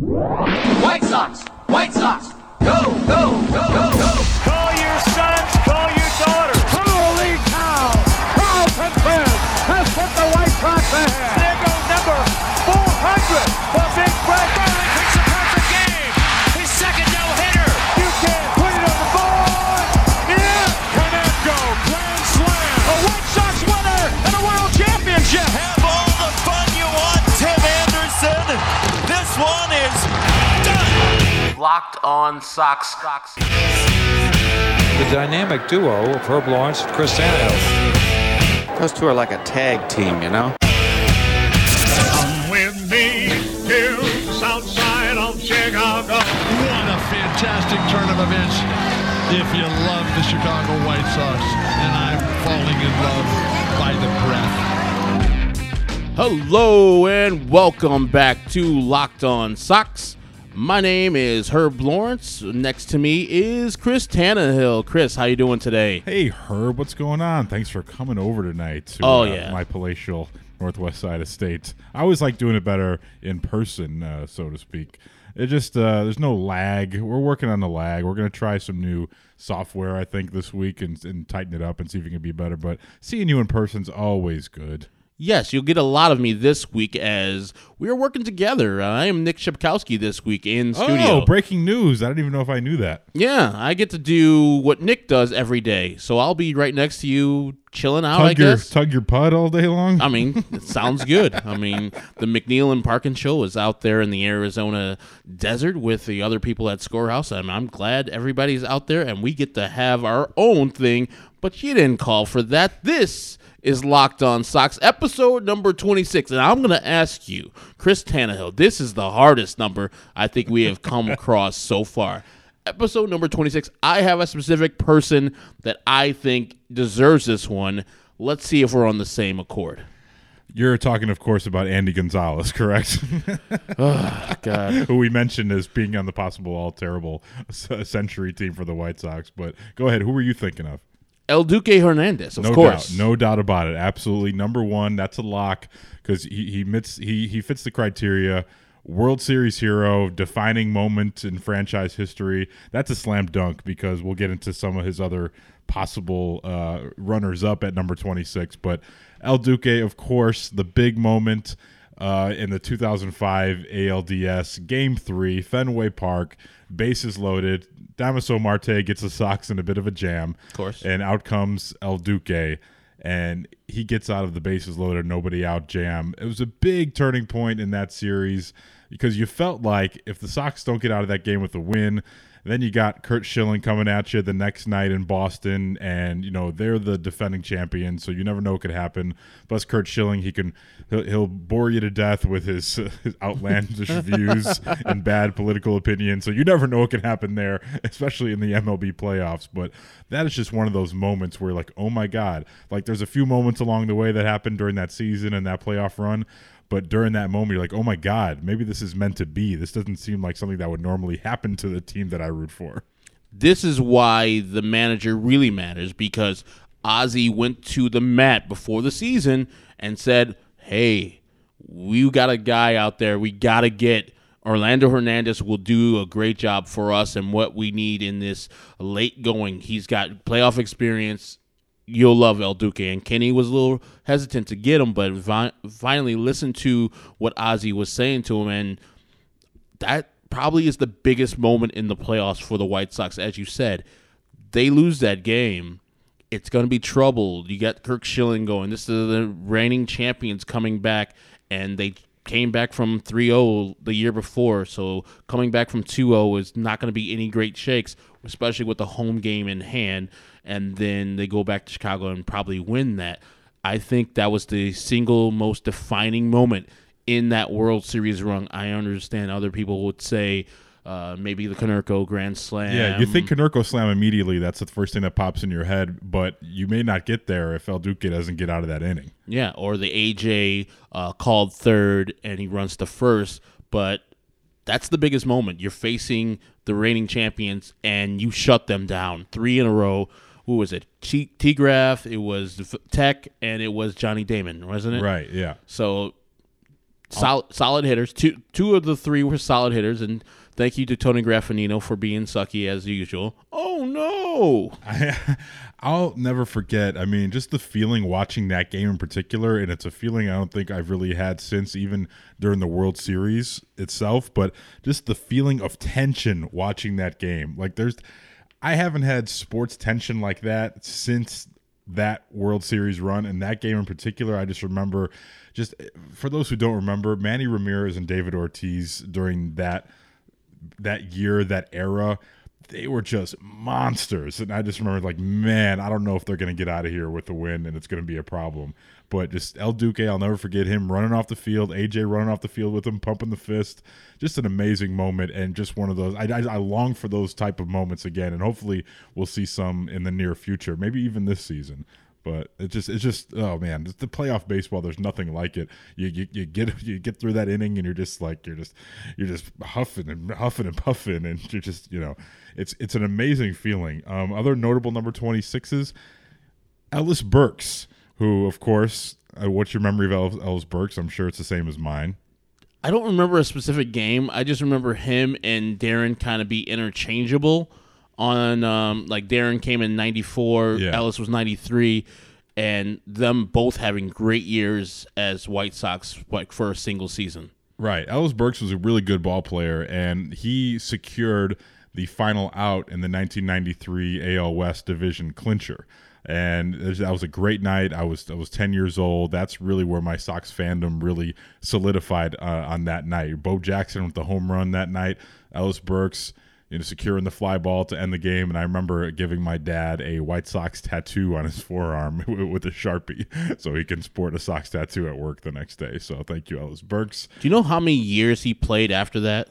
White Sox! White Sox! Go, go, go, go, go! On Sox. Sox. The dynamic duo of Herb Lawrence and Chris Tannehill. Those two are like a tag team, you know? Come with me to the south side of Chicago. What a fantastic turn of events if you love the Chicago White Sox. And I'm falling in love by the breath. Hello and welcome back to Locked On Sox. My name is Herb Lawrence. Next to me is Chris Tannehill. Chris, how you doing today? Hey Herb, what's going on? Thanks for coming over tonight to Oh, uh, yeah. my palatial northwest side estate. I always like doing it better in person, uh, so to speak. It just uh, there's no lag. We're working on the lag. We're gonna try some new software, I think, this week and, and tighten it up and see if it can be better. But seeing you in person's always good. Yes, you'll get a lot of me this week as we are working together. I am Nick Shepkowski this week in oh, studio. Oh, breaking news! I didn't even know if I knew that. yeah, I get to do what Nick does every day. So I'll be right next to you, chilling out, I Tug your guess. tug your pud all day long. I mean, it sounds good. I mean, the McNeil and Parkin show is out there in the Arizona desert with the other people at Scorehouse. and I'm glad everybody's out there and we get to have our own thing, but you didn't call for that. This is Locked On Sox, episode number 26. And I'm going to ask you, Chris Tannehill, this is the hardest number I think we have come across so far. Episode number 26, I have a specific person that I think deserves this one. Let's see if we're on the same accord. You're talking, of course, about Andy Gonzalez, correct? God. who we mentioned as being on the possible all terrible century team for the White Sox. But go ahead, who were you thinking of? El Duque Hernandez, of no course. doubt, no doubt about it. Absolutely, number one. That's a lock because he he fits he he fits the criteria. World Series hero, defining moment in franchise history. That's a slam dunk because we'll get into some of his other possible uh, runners up at number 26. But El Duque, of course, the big moment uh, in the 2005 ALDS Game 3, Fenway Park, bases loaded. Damaso Marte gets the Sox in a bit of a jam. Of course. And out comes El Duque, and he gets out of the bases loaded, nobody out jam. It was a big turning point in that series because you felt like if the Sox don't get out of that game with a win, then you got Curt Schilling coming at you the next night in Boston, and you know they're the defending champion, so you never know what could happen. Plus, Curt Schilling, he can he'll, he'll bore you to death with his, his outlandish views and bad political opinions. So you never know what can happen there, especially in the MLB playoffs. But that is just one of those moments where, like, oh my god, like there's a few moments along the way that happened during that season and that playoff run. But during that moment, you're like, oh my God, maybe this is meant to be. This doesn't seem like something that would normally happen to the team that I root for. This is why the manager really matters because Ozzie went to the mat before the season and said, hey, we got a guy out there. We got to get Orlando Hernandez will do a great job for us and what we need in this late going. He's got playoff experience. You'll love El Duque. And Kenny was a little hesitant to get him, but vi- finally listened to what Ozzie was saying to him. And that probably is the biggest moment in the playoffs for the White Sox. As you said, they lose that game. It's going to be trouble. You got Curt Schilling going. This is the reigning champions coming back, and they came back from 3-0 the year before. So coming back from 2-0 is not going to be any great shakes, especially with the home game in hand. And then they go back to Chicago and probably win that. I think that was the single most defining moment in that World Series run. I understand other people would say uh, maybe the Konerko Grand Slam. Yeah, you think Konerko slam immediately. That's the first thing that pops in your head, but you may not get there if El Duque doesn't get out of that inning. Yeah, or the AJ uh, called third and he runs to first, but that's the biggest moment. You're facing the reigning champions and you shut them down three in a row. Who was it? T- T-Graph, it was Tech, and it was Johnny Damon, wasn't it? Right, yeah. So solid solid hitters. Two two of the three were solid hitters, and thank you to Tony Graffanino for being sucky as usual. Oh no! I, I'll never forget. I mean, just the feeling watching that game in particular, and it's a feeling I don't think I've really had since even during the World Series itself. But just the feeling of tension watching that game. Like there's, I haven't had sports tension like that since that World Series run, and that game in particular. I just remember, just for those who don't remember, Manny Ramirez and David Ortiz during that that year, that era, they were just monsters. And I just remember, like, man, I don't know if they're going to get out of here with the win, and it's going to be a problem. But just El Duque, I'll never forget him running off the field, AJ running off the field with him, pumping the fist. Just an amazing moment, and just one of those. I, I, I long for those type of moments again, and hopefully we'll see some in the near future, maybe even this season. But it just it's just oh man, the playoff baseball. There's nothing like it. You, you you get you get through that inning and you're just like you're just you're just huffing and huffing and puffing and you're just you know it's it's an amazing feeling. Um, other notable number 26s, Ellis Burks, who of course, uh, what's your memory of Ellis Burks? I'm sure it's the same as mine. I don't remember a specific game. I just remember him and Darrin kind of be interchangeable on um, like Darrin came in 94, Yeah. Ellis was 93 and them both having great years as White Sox like for a single season. Right. Ellis Burks was a really good ball player, and he secured the final out in the 1993 AL West Division clincher. And that was a great night. I was I was 10 years old. That's really where my Sox fandom really solidified uh, on that night. Bo Jackson with the home run that night. Ellis Burks, you know, securing the fly ball to end the game. And I remember giving my dad a White Sox tattoo on his forearm with a sharpie, so he can sport a Sox tattoo at work the next day. So thank you, Ellis Burks. Do you know how many years he played after that?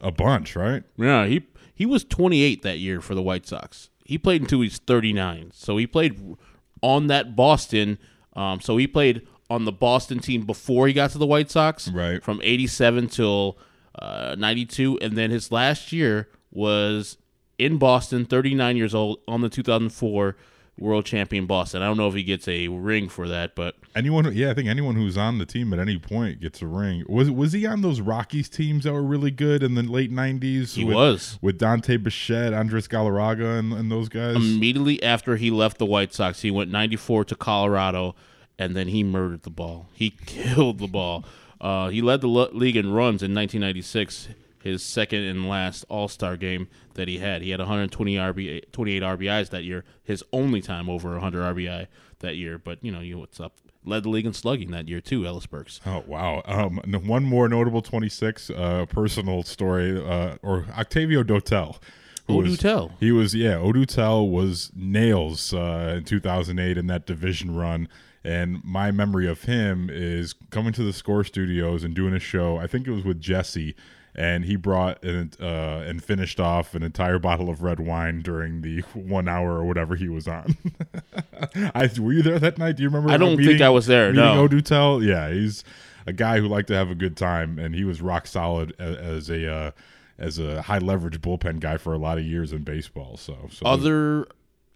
A bunch, right? Yeah, he he was 28 that year for the White Sox. He played until he's 39. So he played on that Boston. Um, so he played on the Boston team before he got to the White Sox, Right. From 87 till uh, 92, and then his last year was in Boston, 39 years old, on the 2004 World Champion Boston. I don't know if he gets a ring for that, but Anyone, yeah, I think anyone who's on the team at any point gets a ring. Was was he on those Rockies teams that were really good in the late '90s? He with, was. with Dante Bichette, Andres Galarraga, and, and those guys. immediately after he left the White Sox, he went 94 to Colorado, and then he murdered the ball. He killed the ball. Uh, he led the league in runs in 1996, his second and last All Star game that he had. He had 120 RB, 28 RBIs that year, his only time over 100 RBI that year. But you know, you what's up? Led the league in slugging that year too, Ellis Burks. Oh wow! Um, one more notable 26 uh, personal story, uh, or Octavio Dotel. Odutel. He was yeah. Odutel was nails uh, in 2008 in that division run, and my memory of him is coming to the Score Studios and doing a show. I think it was with Jesse, and he brought an, uh, and finished off an entire bottle of red wine during the one hour or whatever he was on. I were you there that night? Do you remember? I don't think I was there, Meeting no. Odutel, yeah, he's a guy who liked to have a good time, and he was rock solid as, as a uh, as a high leverage bullpen guy for a lot of years in baseball. So, so Other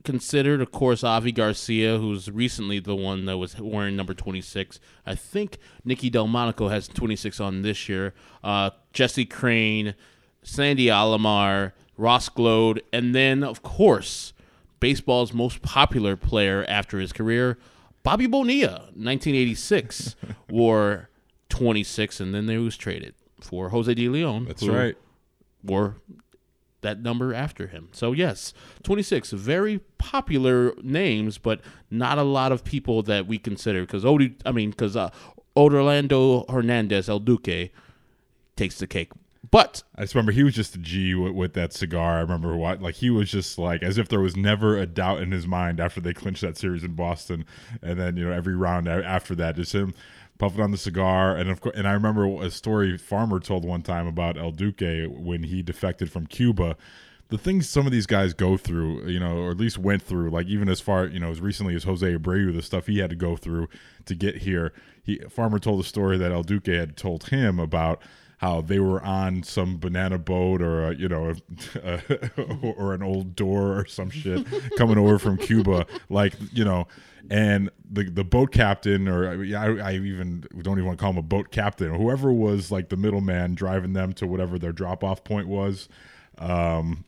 considered, of course, Avi Garcia, who's recently the one that was wearing number 26. I think Nicky Delmonico has 26 on this year. Uh, Jesse Crain, Sandy Alomar, Ross Gload, and then, of course, baseball's most popular player after his career, Bobby Bonilla, 1986, wore 26, and then he was traded for Jose De Leon. that's right. wore that number after him. So yes, 26 very popular names, but not a lot of people that we consider because Odi, I mean because uh, Orlando Hernandez El Duque takes the cake. But I just remember he was just a G with, with that cigar. I remember what like he was just like as if there was never a doubt in his mind after they clinched that series in Boston, and then you know every round after that, just him puffing on the cigar. And of course, and I remember a story Farmer told one time about El Duque when he defected from Cuba. The things some of these guys go through, you know, or at least went through, like even as far, you know, as recently as Jose Abreu, the stuff he had to go through to get here. He Farmer told a story that El Duque had told him about how they were on some banana boat or a, you know a, or an old door or some shit coming over from Cuba, like you know, and the the boat captain or I, I even don't even want to call him a boat captain or whoever was like the middleman driving them to whatever their drop off point was. Um,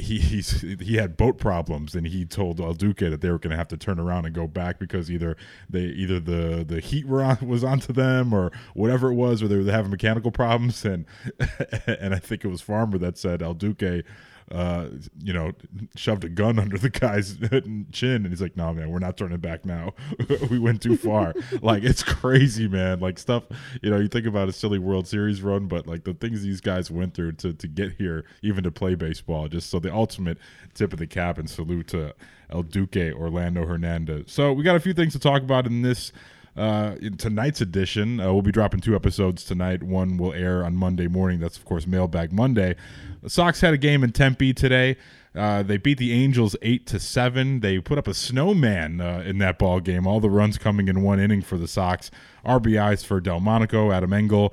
he he's, he had boat problems and he told El Duque that they were going to have to turn around and go back because either they either the the heat were on, was onto them or whatever it was or they were having mechanical problems. And and I think it was Farmer that said El Duque uh, you know, shoved a gun under the guy's chin, and he's like, "No, man, we're not turning back now. we went too far." like it's crazy, man. Like stuff, you know, you think about a silly World Series run, but like the things these guys went through to to get here, even to play baseball, just so the ultimate tip of the cap and salute to El Duque Orlando Hernandez. So we got a few things to talk about in this uh, in tonight's edition. Uh, we'll be dropping two episodes tonight. One will air on Monday morning. That's of course Mailbag Monday. The Sox had a game in Tempe today. Uh, they beat the Angels eight to seven. They put up a snowman uh, in that ball game. All the runs coming in one inning for the Sox. RBIs for Delmonico, Adam Engel,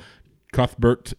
Cuthbert,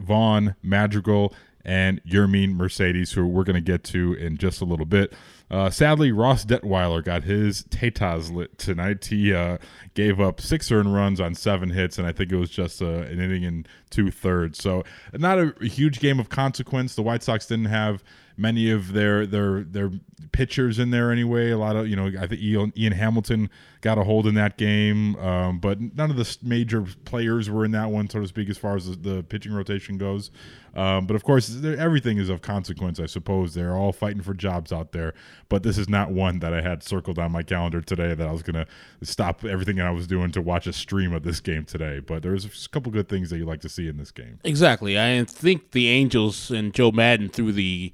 Vaughn, Madrigal, and Yermin Mercedes, who we're going to get to in just a little bit. Uh, sadly, Ross Detwiler got his Tatas lit tonight. He uh, gave up six earned runs on seven hits, and I think it was just uh, an inning and two thirds. So, not a, a huge game of consequence. The White Sox didn't have many of their their their pitchers in there anyway. A lot of you know, I think Ian, Ian Hamilton got a hold in that game, um, but none of the major players were in that one, so to speak, as far as the, the pitching rotation goes. Um, but of course, everything is of consequence, I suppose. They're all fighting for jobs out there, but this is not one that I had circled on my calendar today that I was going to stop everything I was doing to watch a stream of this game today. But there's a couple good things that you like to see in this game. Exactly. I think the Angels and Joe Maddon threw the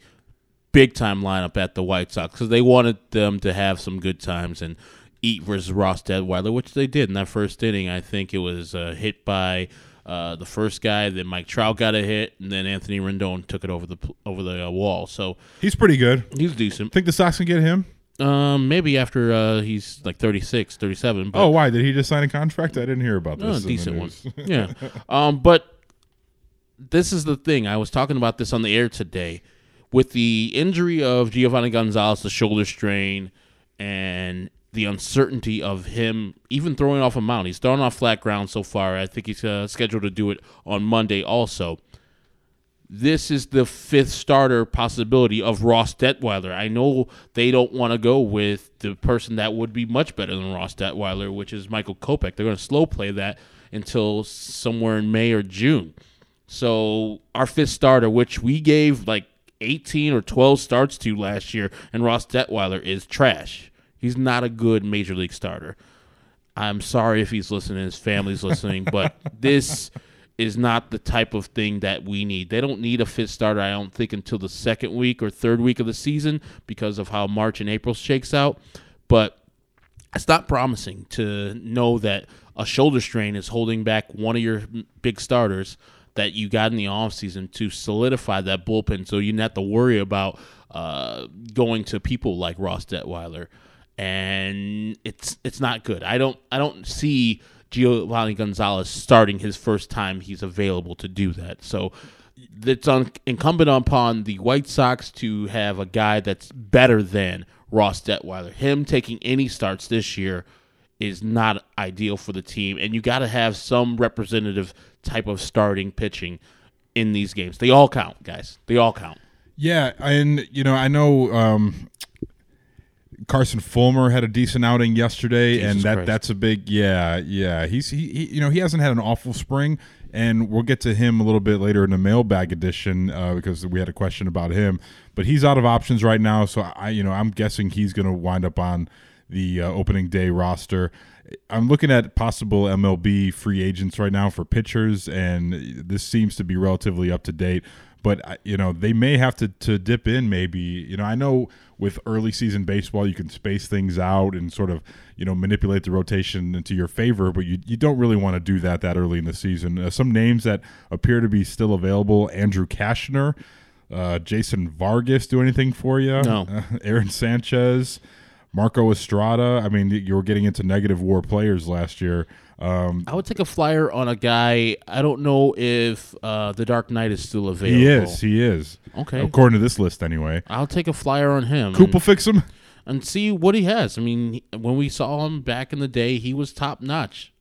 big time lineup at the White Sox because they wanted them to have some good times and eat versus Ross Detwiler, which they did in that first inning. I think it was uh, hit by uh, the first guy, then Mike Trout got a hit, and then Anthony Rendon took it over the over the uh, wall. So he's pretty good. He's decent. Think the Sox can get him? Um, maybe after uh, he's like 36, 37. But, oh, why did he just sign a contract? I didn't hear about oh, this. decent one. yeah. Um, but this is the thing. I was talking about this on the air today with the injury of Giovany Gonzalez, the shoulder strain, and the uncertainty of him even throwing off a mound. He's thrown off flat ground so far. I think he's uh, scheduled to do it on Monday also. This is the fifth starter possibility of Ross Detwiler. I know they don't want to go with the person that would be much better than Ross Detwiler, which is Michael Kopech. They're going to slow play that until somewhere in May or June. So our fifth starter, which we gave like 18 or 12 starts to last year, and Ross Detwiler is trash. He's not a good major league starter. I'm sorry if he's listening, his family's listening, but this is not the type of thing that we need. They don't need a fifth starter, I don't think, until the second week or third week of the season because of how March and April shakes out. But it's not promising to know that a shoulder strain is holding back one of your big starters that you got in the offseason to solidify that bullpen so you don't have to worry about uh, going to people like Ross Detwiler. And it's it's not good. I don't I don't see Giovany Gonzalez starting his first time he's available to do that. So it's un- incumbent upon the White Sox to have a guy that's better than Ross Detwiler. Him taking any starts this year is not ideal for the team, and you got to have some representative type of starting pitching in these games. They all count, guys. They all count. Yeah, and you know, I know um, Carson Fulmer had a decent outing yesterday, Jesus and that Christ. that's a big yeah, yeah. He's he, he you know he hasn't had an awful spring, and we'll get to him a little bit later in the mailbag edition uh, because we had a question about him. But he's out of options right now, so I you know I'm guessing he's going to wind up on the uh, opening day roster. I'm looking at possible MLB free agents right now for pitchers, and this seems to be relatively up to date. But uh, you know they may have to to dip in. Maybe you know I know with early season baseball you can space things out and sort of you know manipulate the rotation into your favor, but you you don't really want to do that that early in the season. Uh, some names that appear to be still available: Andrew Cashner, uh, Jason Vargas. Do anything for you? No. Uh, Aaron Sanchez. Marco Estrada. I mean, you were getting into negative WAR players last year. Um, I would take a flyer on a guy. I don't know if uh, the Dark Knight is still available. he is. He is. Okay. According to this list, anyway. I'll take a flyer on him. Coop will fix him. and see what he has. I mean, when we saw him back in the day, he was top notch.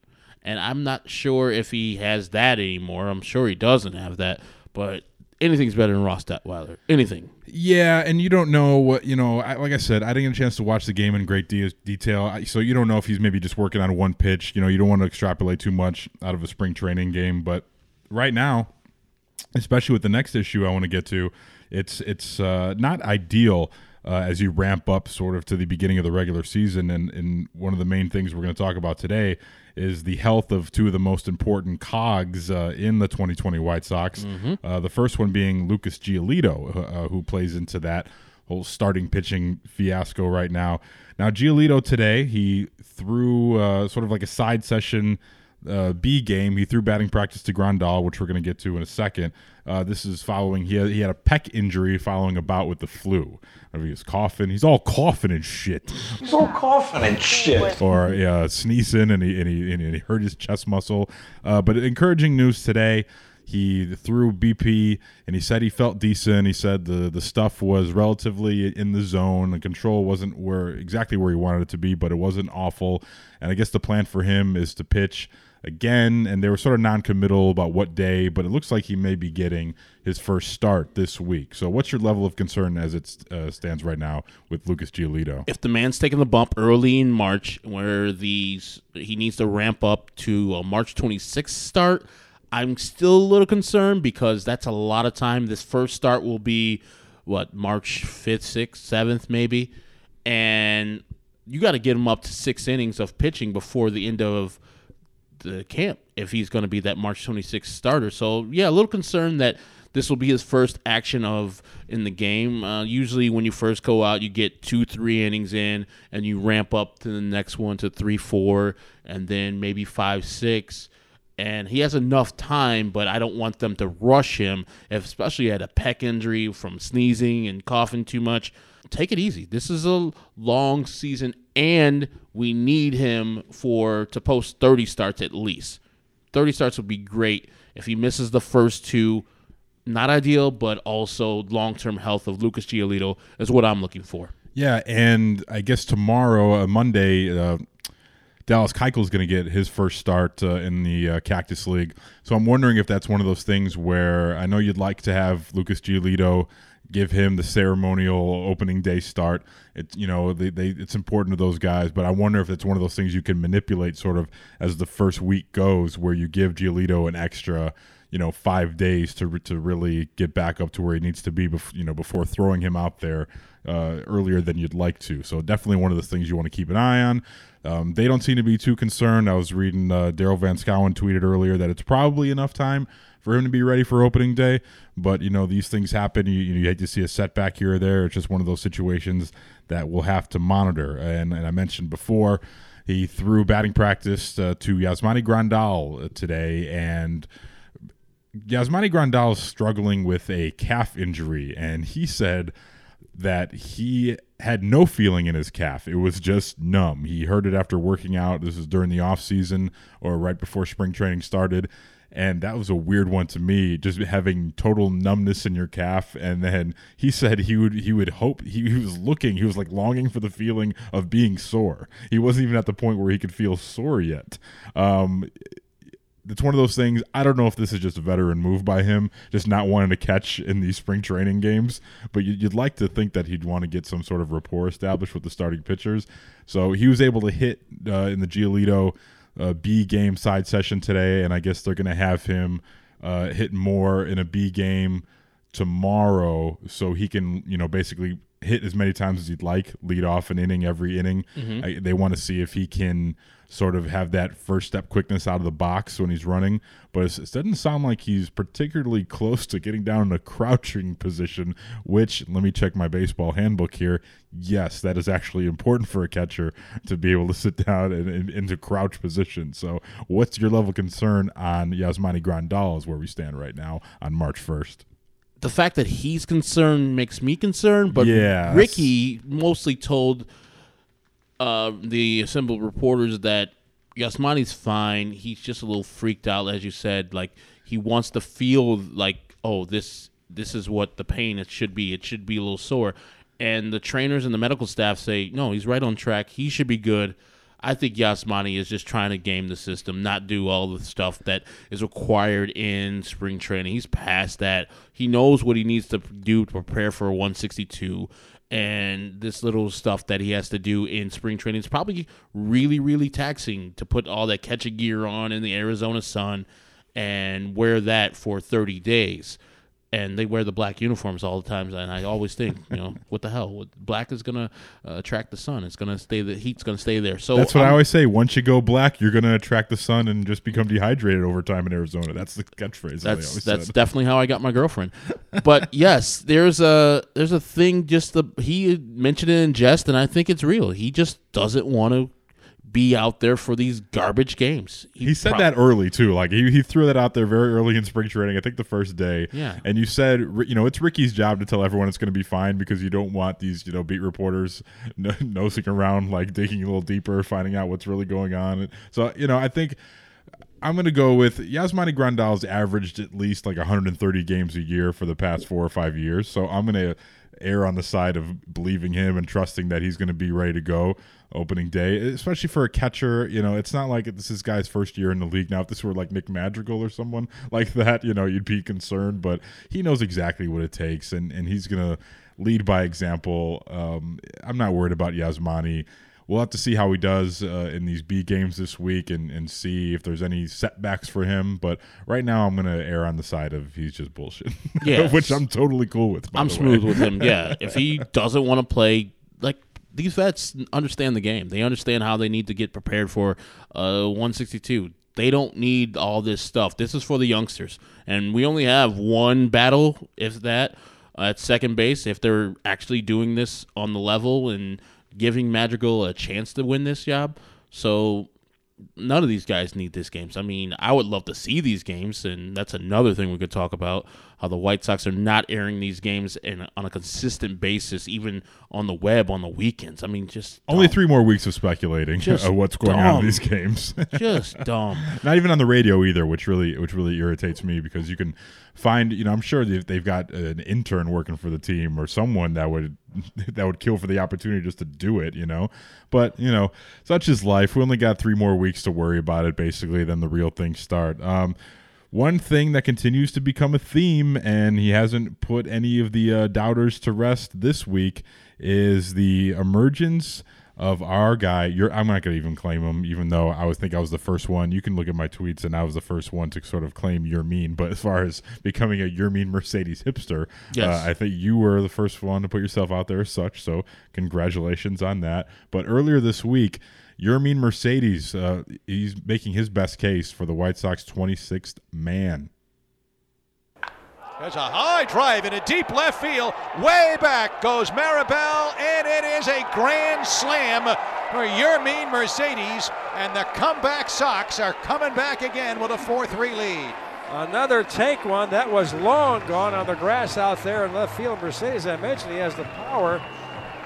And I'm not sure if he has that anymore. I'm sure he doesn't have that, but anything's better than Ross Detwiler. Anything. Yeah, and you don't know what you know. I, like I said, I didn't get a chance to watch the game in great de- detail, I, so you don't know if he's maybe just working on one pitch. You know, you don't want to extrapolate too much out of a spring training game. But right now, especially with the next issue I want to get to, it's it's uh, not ideal uh, as you ramp up sort of to the beginning of the regular season. And, and one of the main things we're going to talk about today is the health of two of the most important cogs uh, in the 2020 White Sox. Uh, the first one being Lucas Giolito, uh, who plays into that whole starting pitching fiasco right now. Now, Giolito today, he threw uh, sort of like a side session uh, B game. He threw batting practice to Grandal, which we're going to get to in a second. Uh, this is following he had, he had a pec injury following a bout with the flu. I mean, he was coughing. He's all coughing and shit, He's all coughing and shit. or uh, sneezing, and he, and he and he hurt his chest muscle. Uh, but encouraging news today. He threw BP and he said he felt decent. He said the the stuff was relatively in the zone. The control wasn't where exactly where he wanted it to be, but it wasn't awful. And I guess the plan for him is to pitch again. And they were sort of non-committal about what day, but it looks like he may be getting his first start this week. So, what's your level of concern as it uh, stands right now with Lucas Giolito? If the man's taking the bump early in March, where these he needs to ramp up to a March 26th start, I'm still a little concerned because that's a lot of time. This first start will be what March 5th, 6th, 7th, maybe, and you got to get him up to six innings of pitching before the end of the camp if he's going to be that March 26th starter. So yeah, a little concerned that this will be his first action of in the game. Uh, usually, when you first go out, you get two, three innings in, and you ramp up to the next one to three, four, and then maybe five, six. And he has enough time, but I don't want them to rush him, especially at a pec injury from sneezing and coughing too much. Take it easy. This is a long season, and we need him for to post 30 starts at least. 30 starts would be great. If he misses the first two, not ideal, but also long term health of Lucas Giolito is what I'm looking for. Yeah, and I guess tomorrow, uh, Monday, uh, Dallas Keuchel's going to get his first start uh, in the uh, Cactus League. So I'm wondering if that's one of those things where I know you'd like to have Lucas Giolito give him the ceremonial opening day start. It's you know they, they it's important to those guys, but I wonder if it's one of those things you can manipulate sort of as the first week goes, where you give Giolito an extra you know five days to to really get back up to where he needs to be before you know before throwing him out there uh, earlier than you'd like to. So definitely one of the things you want to keep an eye on. Um, they don't seem to be too concerned. I was reading uh, Daryl Van Schouwen tweeted earlier that it's probably enough time for him to be ready for opening day. But you know these things happen. You, you hate to see a setback here or there. It's just one of those situations that we'll have to monitor. And, and I mentioned before. He threw batting practice uh, to Yasmani Grandal uh, today, and Yasmani Grandal is struggling with a calf injury, and he said that he had no feeling in his calf. It was just numb. He heard it after working out. This is during the off season or right before spring training started. And that was a weird one to me, just having total numbness in your calf. And then he said he would he would hope he, he was looking, he was like longing for the feeling of being sore. He wasn't even at the point where he could feel sore yet. Um, it's one of those things. I don't know if this is just a veteran move by him, just not wanting to catch in these spring training games. But you- you'd like to think that he'd want to get some sort of rapport established with the starting pitchers. So he was able to hit uh, in the Giolito uh, B game side session today, and I guess they're going to have him uh, hit more in a B game tomorrow, so he can you know basically hit as many times as he'd like, lead off an inning every inning. I, they want to see if he can sort of have that first step quickness out of the box when he's running. But it doesn't sound like he's particularly close to getting down in a crouching position, which, let me check my baseball handbook here. Yes, that is actually important for a catcher to be able to sit down and, and into crouch position. So, what's your level of concern on Yasmani Grandal is where we stand right now on March 1st? The fact that he's concerned makes me concerned, but Yeah, Ricky mostly told uh, the assembled reporters that Yasmani's fine. He's just a little freaked out, as you said. Like he wants to feel like, oh, this this is what the pain it should be. It should be a little sore. And the trainers and the medical staff say, no, he's right on track. He should be good. I think Yasmani is just trying to game the system, not do all the stuff that is required in spring training. He's past that. He knows what he needs to do to prepare for 162 and this little stuff that he has to do in spring training is probably really, really taxing to put all that catcher gear on in the Arizona sun and wear that for 30 days. And they wear the black uniforms all the time, and I always think, you know, what the hell? Black is gonna uh, attract the sun. It's gonna stay. The heat's gonna stay there. So That's what I I'm- always say. Once you go black, you're going to attract the sun and just become dehydrated over time in Arizona. That's the catchphrase. That's always that's said. definitely how I got my girlfriend. But yes, there's a there's a thing. Just the he mentioned it in jest, and I think it's real. He just doesn't want to be out there for these garbage games. He said prob- that early too. Like he, he threw that out there very early in spring training. I think the first day. Yeah. And you said, you know, it's Ricky's job to tell everyone it's going to be fine because you don't want these, you know, beat reporters n- nosing around, like digging a little deeper, finding out what's really going on. So, you know, I think I'm going to go with Yasmani Grandal's averaged at least like 130 games a year for the past four or five years. So I'm going to err on the side of believing him and trusting that he's going to be ready to go opening day, especially for a catcher. You know, it's not like this is guy's first year in the league. Now, if this were like Nick Madrigal or someone like that, you know, you'd be concerned, but he knows exactly what it takes and, and he's going to lead by example. Um, I'm not worried about Yasmani we'll have to see how he does uh, in these B games this week and, and see if there's any setbacks for him. But right now, I'm going to err on the side of he's just bullshit. Which I'm totally cool with. by I'm smooth with him. Yeah, if he doesn't want to play, like these vets understand the game. They understand how they need to get prepared for uh, 162. They don't need all this stuff. This is for the youngsters, and we only have one battle, if that, at second base. If they're actually doing this on the level and giving Madrigal a chance to win this job, so none of these guys need these games. I mean, I would love to see these games, and that's another thing we could talk about how the White Sox are not airing these games in, on a consistent basis, even on the web on the weekends. I mean, just Only three more weeks of speculating of what's going on in these games. just dumb. Not even on the radio either, which really which really irritates me because you can find you know I'm sure they've, they've got an intern working for the team or someone that would that would kill for the opportunity just to do it, you know. But you know, such is life. We only got three more weeks to worry about it, basically. Then the real things start. Um, one thing that continues to become a theme, and he hasn't put any of the uh, doubters to rest this week, is the emergence of our guy. You're, I'm not going to even claim him, even though I was think I was the first one. You can look at my tweets, and I was the first one to sort of claim Yermin. But as far as becoming a Yermin Mercedes hipster, Yes. uh, I think you were the first one to put yourself out there as such. So congratulations on that. But earlier this week. Yermin Mercedes, uh, he's making his best case for the White Sox 26th man. There's a high drive in a deep left field. Way back goes Maribel, and it is a grand slam for Yermin Mercedes. And the comeback Sox are coming back again with a 4 3 lead. Another take one that was long gone on the grass out there in left field. Mercedes, I mentioned, he has the power.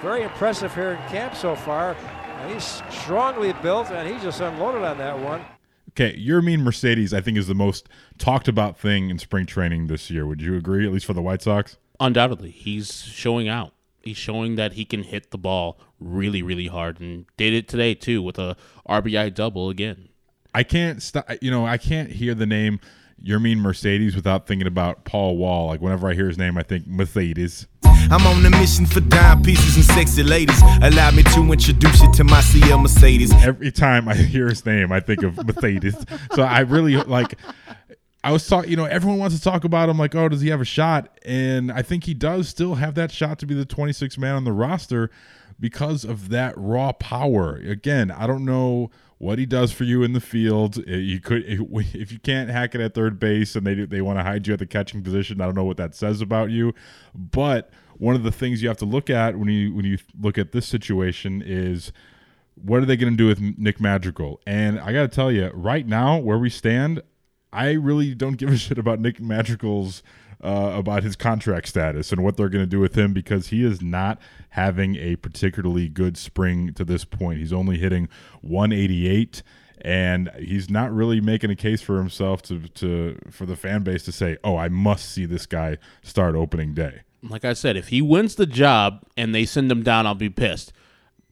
Very impressive here in camp so far. And he's strongly built, and he just unloaded on that one. Okay, Yermin Mercedes, I think, is the most talked about thing in spring training this year. Would you agree, at least for the White Sox? Undoubtedly, he's showing out. He's showing that he can hit the ball really, really hard, and did it today too with a RBI double again. I can't stop. You know, I can't hear the name "Yermin Mercedes" without thinking about Paul Wall. Like whenever I hear his name, I think Mercedes. I'm on a mission for dime pieces and sexy ladies. Allow me to introduce you to my CL Mercedes. Every time I hear his name, I think of Mercedes. so I really like. I was talking, you know, everyone wants to talk about him like, oh, does he have a shot? And I think he does still have that shot to be the 26th man on the roster because of that raw power. Again, I don't know what he does for you in the field. Uh, You could if you can't hack it at third base and they they want to hide you at the catching position. I don't know what that says about you, but one of the things you have to look at when you when you look at this situation is what are they going to do with Nick Madrigal? And I got to tell you, right now where we stand, I really don't give a shit about Nick Madrigal's uh, about his contract status and what they're going to do with him because he is not having a particularly good spring to this point. He's only hitting 188 and he's not really making a case for himself to to for the fan base to say, "Oh, I must see this guy start opening day." Like I said, if he wins the job and they send him down, I'll be pissed.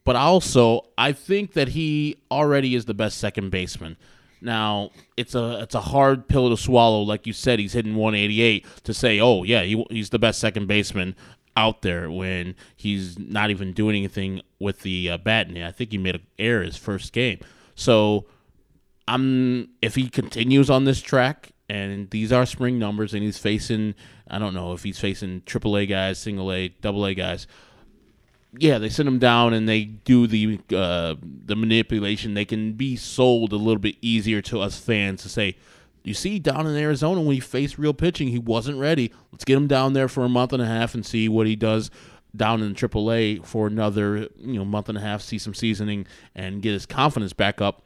But also, I think that he already is the best second baseman. Now, it's a it's a hard pill to swallow. Like you said, he's hitting 188 to say, "Oh yeah, he, he's the best second baseman out there." When he's not even doing anything with the uh, bat. And I think he made an error his first game. So, I'm if he continues on this track, and these are spring numbers, and he's facing I don't know if he's facing AAA guys, single A, double A guys yeah, they send them down and they do the uh, the manipulation. They can be sold a little bit easier to us fans to say, you see, down in Arizona when he faced real pitching, he wasn't ready. Let's get him down there for a month and a half and see what he does down in AAA for another you know month and a half. See some seasoning and get his confidence back up,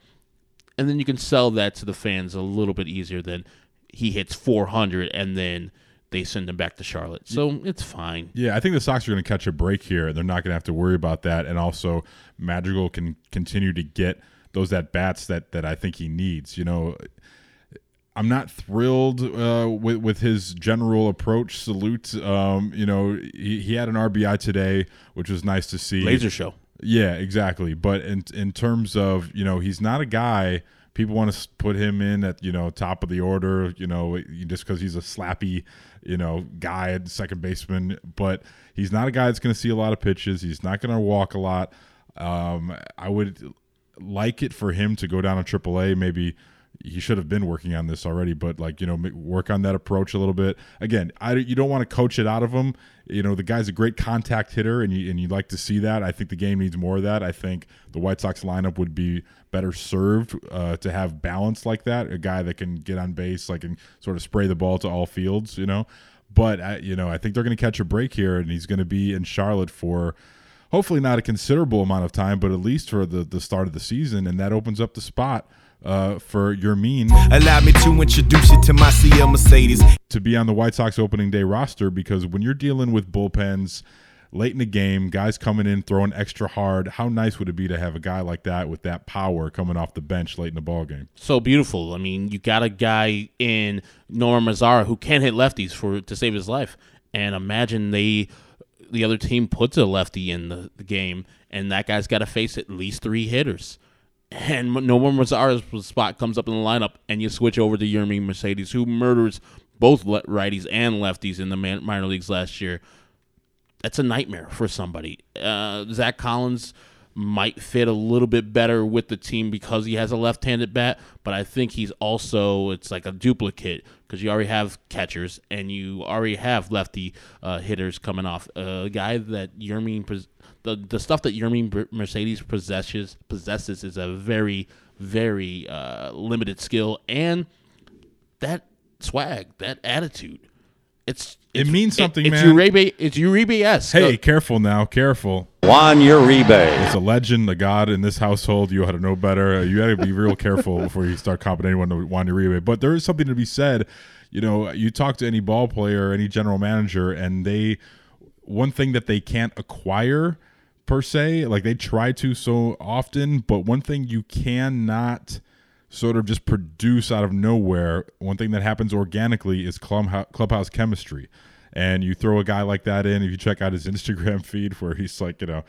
and then you can sell that to the fans a little bit easier than he hits 400 and then they send him back to Charlotte. So it's fine. Yeah, I think the Sox are going to catch a break here. They're not going to have to worry about that, and also Madrigal can continue to get those at bats that that I think he needs. You know, I'm not thrilled uh, with with his general approach. Salute. Um, you know, he, he had an RBI today, which was nice to see. Laser show. Yeah, exactly. But in in terms of you know, he's not a guy people want to put him in at you know top of the order you know just because he's a slappy you know guy at second baseman but he's not a guy that's going to see a lot of pitches he's not going to walk a lot um, i would like it for him to go down to aaa maybe he should have been working on this already, but like you know, work on that approach a little bit. Again, I you don't want to coach it out of him. You know, the guy's a great contact hitter, and you and you like to see that. I think the game needs more of that. I think the White Sox lineup would be better served uh, to have balance like that. A guy that can get on base, like and sort of spray the ball to all fields. You know, but I, you know, I think they're going to catch a break here, and he's going to be in Charlotte for hopefully not a considerable amount of time, but at least for the the start of the season, and that opens up the spot uh, for mean. Allow me to introduce you to my CL Mercedes. To be on the White Sox opening day roster because when you're dealing with bullpens late in the game, guys coming in throwing extra hard, how nice would it be to have a guy like that with that power coming off the bench late in the ball game? So beautiful. I mean, you got a guy in Nomar Mazara who can hit lefties for to save his life. And imagine they the other team puts a lefty in the, the game and that guy's got to face at least three hitters and Nomar Mazara's spot comes up in the lineup, and you switch over to Yermin Mercedes, who murders both righties and lefties in the minor leagues last year. That's a nightmare for somebody. Uh, Zach Collins might fit a little bit better with the team because he has a left-handed bat, but I think he's also it's like a duplicate because you already have catchers and you already have lefty uh, hitters coming off. A guy that Yermin the the stuff that Yermin Mercedes possesses possesses is a very very uh, limited skill and that swag, that attitude. It's, it's it means something, it, it's man. Uribe, it's Uribe S. Hey, careful now, careful. Juan Uribe. It's a legend, a god in this household. You ought to know better. Uh, you got to be real careful before you start comping anyone to Juan Uribe. But there is something to be said. You know, you talk to any ball player, or any general manager, and they one thing that they can't acquire per se. Like they try to so often, but one thing you cannot sort of just produce out of nowhere, one thing that happens organically is clubhouse chemistry. And you throw a guy like that in, if you check out his Instagram feed where he's like, you know,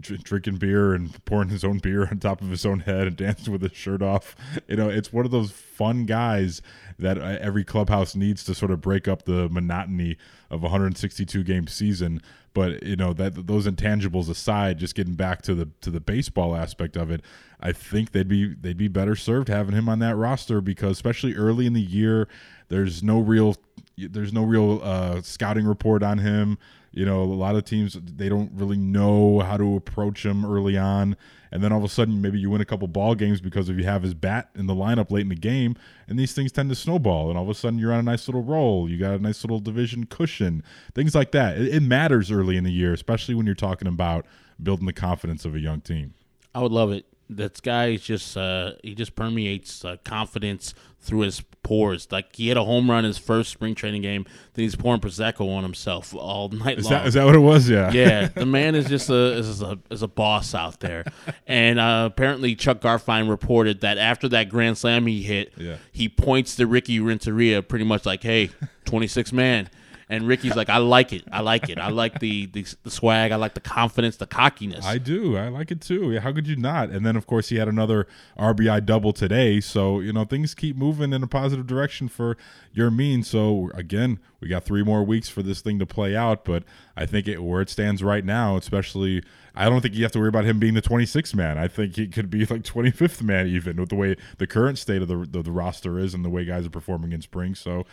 drinking beer and pouring his own beer on top of his own head and dancing with his shirt off. You know, it's one of those fun guys that uh, every clubhouse needs to sort of break up the monotony of a 162 game season. But you know that those intangibles aside, just getting back to the to the baseball aspect of it, I think they'd be they'd be better served having him on that roster because especially early in the year, there's no real there's no real uh, scouting report on him. You know, a lot of teams they don't really know how to approach him early on, and then all of a sudden maybe you win a couple ball games because if you have his bat in the lineup late in the game, and these things tend to snowball, and all of a sudden you're on a nice little roll. You got a nice little division cushion, things like that. It, it matters early in the year, especially when you're talking about building the confidence of a young team. I would love it. That guy is just uh, he just permeates uh, confidence through his pores. Like he hit a home run his first spring training game, then he's pouring prosecco on himself all night Is long. that is that what it was? Yeah. yeah, the man is just a is a is a boss out there, and uh, apparently Chuck Garfien reported that after that grand slam he hit, Yeah. he points to Ricky Renteria pretty much like, "Hey, twenty six man." And Ricky's like, I like it. I like it. I like the, the the swag. I like the confidence, the cockiness. I do. I like it too. How could you not? And then, of course, he had another RBI double today. So, you know, things keep moving in a positive direction for Yermin. So, again, we got three more weeks for this thing to play out. But I think it, where it stands right now, especially, I don't think you have to worry about him being the 26th man. I think he could be like 25th man, even with the way the current state of the, the, the roster is and the way guys are performing in spring. So,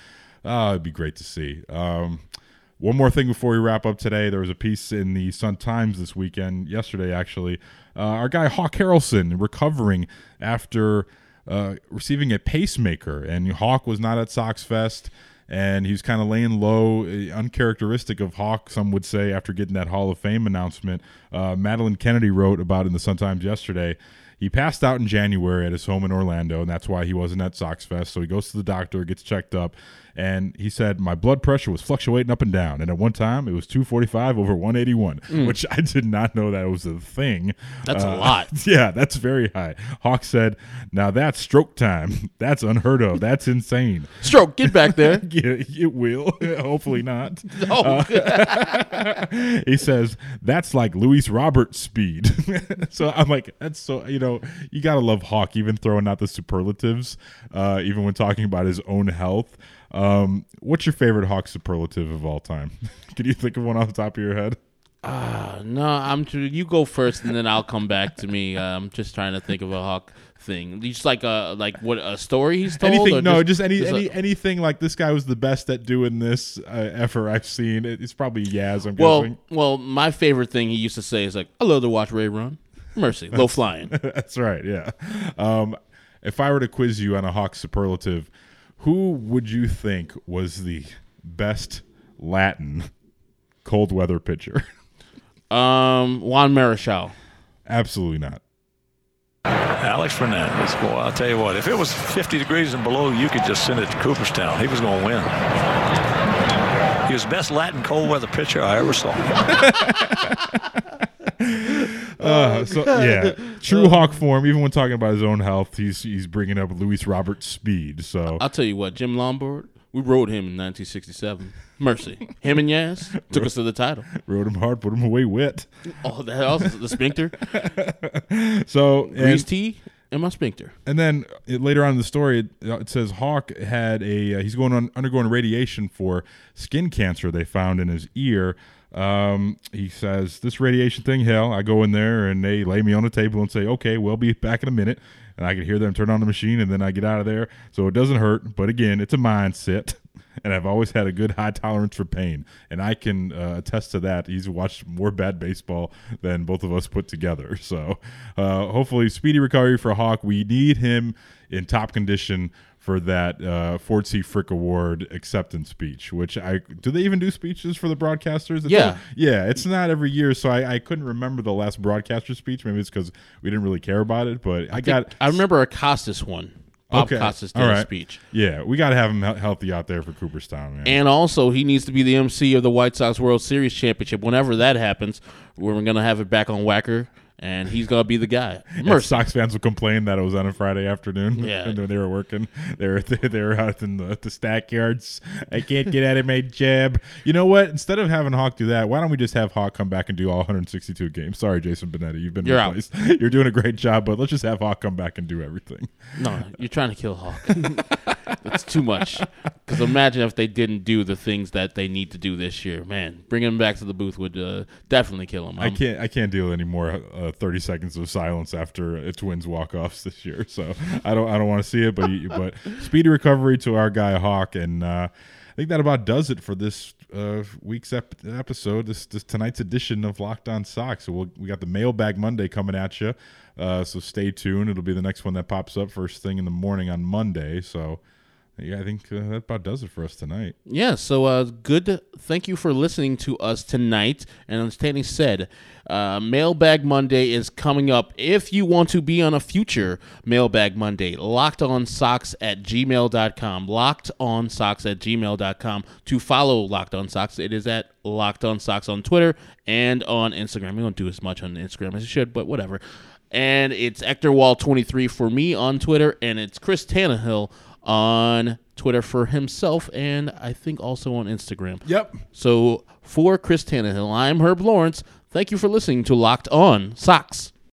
uh, it'd be great to see. Um, one more thing before we wrap up today. There was a piece in the Sun Times this weekend, yesterday actually. Uh, our guy Hawk Harrelson recovering after uh, receiving a pacemaker, and Hawk was not at Sox Fest, and he was kind of laying low, uh, uncharacteristic of Hawk, some would say, after getting that Hall of Fame announcement. Uh, Madeline Kenney wrote about in the Sun Times yesterday. He passed out in January at his home in Orlando, and that's why he wasn't at Sox Fest. So he goes to the doctor, gets checked up, and he said my blood pressure was fluctuating up and down, and at one time it was 245 over 181, Mm. which I did not know that was a thing. That's a Uh, lot. Yeah, that's very high. Hawk said, "Now that's stroke time. That's unheard of. That's insane." Stroke, get back there. yeah, it will. Hopefully not. No. Uh, he says that's like Luis Robert's speed. so I'm like, that's so you know, you gotta love Hawk, even throwing out the superlatives, uh, even when talking about his own health. Um, what's your favorite Hawk superlative of all time? Can you think of one off the top of your head? Uh, no, I'm. You go first, and then I'll come back to me. Uh, I'm just trying to think of a hawk thing. Just like a like what a story he's told. Anything? No, just, any just a- any anything like this guy was the best at doing this uh, ever I've seen. It- It's probably Yaz. I'm well, guessing. well, my favorite thing he used to say is like, "I love to watch Ray run." Mercy, low flying. That's right. Yeah. Um, if I were to quiz you on a Hawk superlative, who would you think was the best Latin cold weather pitcher? Um, Juan Marichal. Absolutely not. Alex Fernandez. Boy, I'll tell you what, if it was 50 degrees and below, you could just send it to Cooperstown. He was going to win. He was the best Latin cold weather pitcher I ever saw. Uh, so yeah, true Hawk form. Even when talking about his own health, he's he's bringing up Luis Robert speed. So I'll tell you what, Jim Lonborg. We rode him in 1967. Mercy, him and Yaz took us to the title. rode him hard, put him away wet. Oh, that else the sphincter, So grease and- tea, and my sphincter. And then it, later on in the story, it, it says Hawk had a uh, he's going on undergoing radiation for skin cancer they found in his ear. Um, he says this radiation thing, hell, I go in there and they lay me on the table and say, okay, we'll be back in a minute, and I can hear them turn on the machine, and then I get out of there, so it doesn't hurt. But again, it's a mindset. And I've always had a good high tolerance for pain, and I can uh, attest to that. He's watched more bad baseball than both of us put together. So, uh, hopefully, speedy recovery for Hawk. We need him in top condition for that uh, Ford C. Frick Award acceptance speech. Which I do they even do speeches for the broadcasters? It's Yeah. yeah. It's not every year, so I, I couldn't remember the last broadcaster speech. Maybe it's because we didn't really care about it. But I, I got I remember a Costas one. Bob Costas did all a speech. Yeah, we got to have him he- healthy out there for Cooperstown, man. And also, he needs to be the MC of the White Sox World Series championship. Whenever that happens, we're going to have it back on Wacker, and he's going to be the guy. And Sox fans will complain that it was on a Friday afternoon. Yeah. when they were working, they were they were out in the, the stack yards. I can't get at of my jab. You know what? Instead of having Hawk do that, why don't we just have Hawk come back and do all 162 games? Sorry, Jason Benetti, you've been You're out. replaced. You're doing a great job, but let's just have Hawk come back and do everything. No, you're trying to kill Hawk. It's too much. Because imagine if they didn't do the things that they need to do this year. Man, bringing him back to the booth would uh, definitely kill him. I I'm- can't I can't deal any more uh, 30 seconds of silence after a Twins walk offs this year. So I don't I don't want to see it. But but speedy recovery to our guy Hawk, and uh, I think that about does it for this uh, week's ep- episode. This this tonight's edition of Locked On Sox. So we'll, we got the Mailbag Monday coming at you. Uh, so stay tuned. It'll be the next one that pops up first thing in the morning on Monday. So Yeah, I think uh, that about does it for us tonight. Yeah, so uh, good. Thank you for listening to us tonight. And as Tanny said, uh, Mailbag Monday is coming up. If you want to be on a future Mailbag Monday, locked on Sox at gmail.com. Locked on Sox at gmail.com. To follow Locked on Sox, it is at Locked on Sox on Twitter and on Instagram. We don't do as much on Instagram as it should, but whatever. And it's Hector Wall 23 for me on Twitter, and it's Chris Tannehill on Twitter for himself and I think also on Instagram. Yep. So for Chris Tannehill, I'm Herb Lawrence. Thank you for listening to Locked On Sox.